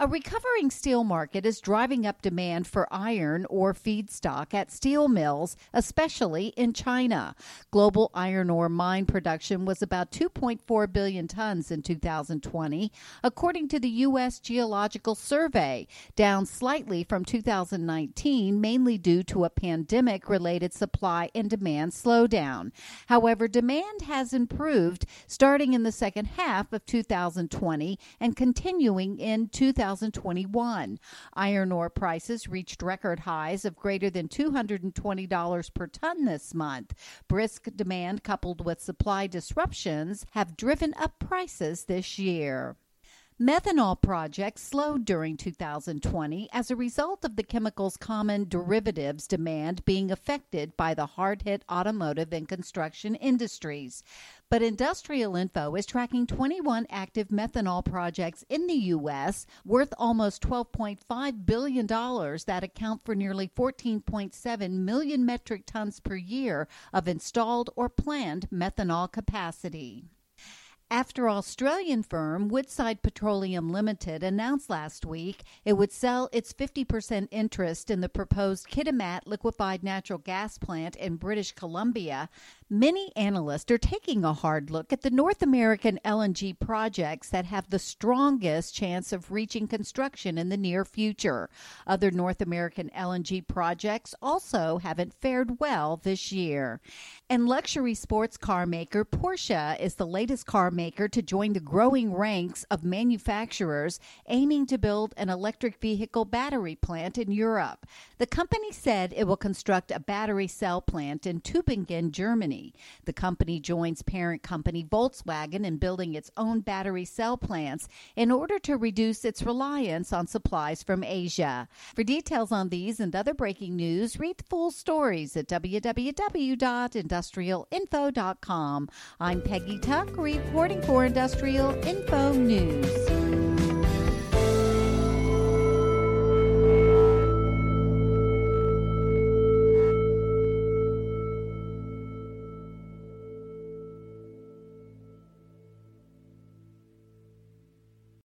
A recovering steel market is driving up demand for iron ore feedstock at steel mills, especially in China. Global iron ore mine production was about 2.4 billion tons in 2020, according to the U.S. Geological Survey, down slightly from 2019, mainly due to a pandemic related supply and demand slowdown. However, demand has improved starting in the second half of 2020 and continuing in 2021. 2021. Iron ore prices reached record highs of greater than $220 per ton this month. Brisk demand coupled with supply disruptions have driven up prices this year. Methanol projects slowed during 2020 as a result of the chemical's common derivatives demand being affected by the hard hit automotive and construction industries. But Industrial Info is tracking 21 active methanol projects in the U.S. worth almost $12.5 billion that account for nearly 14.7 million metric tons per year of installed or planned methanol capacity. After Australian firm Woodside Petroleum Limited announced last week it would sell its 50% interest in the proposed Kitimat liquefied natural gas plant in British Columbia, many analysts are taking a hard look at the North American LNG projects that have the strongest chance of reaching construction in the near future. Other North American LNG projects also haven't fared well this year. And luxury sports car maker Porsche is the latest car maker to join the growing ranks of manufacturers aiming to build an electric vehicle battery plant in Europe. The company said it will construct a battery cell plant in Tübingen, Germany. The company joins parent company Volkswagen in building its own battery cell plants in order to reduce its reliance on supplies from Asia. For details on these and other breaking news, read the full stories at www.industrialinfo.com. I'm Peggy Tuck reporting for Industrial Info News.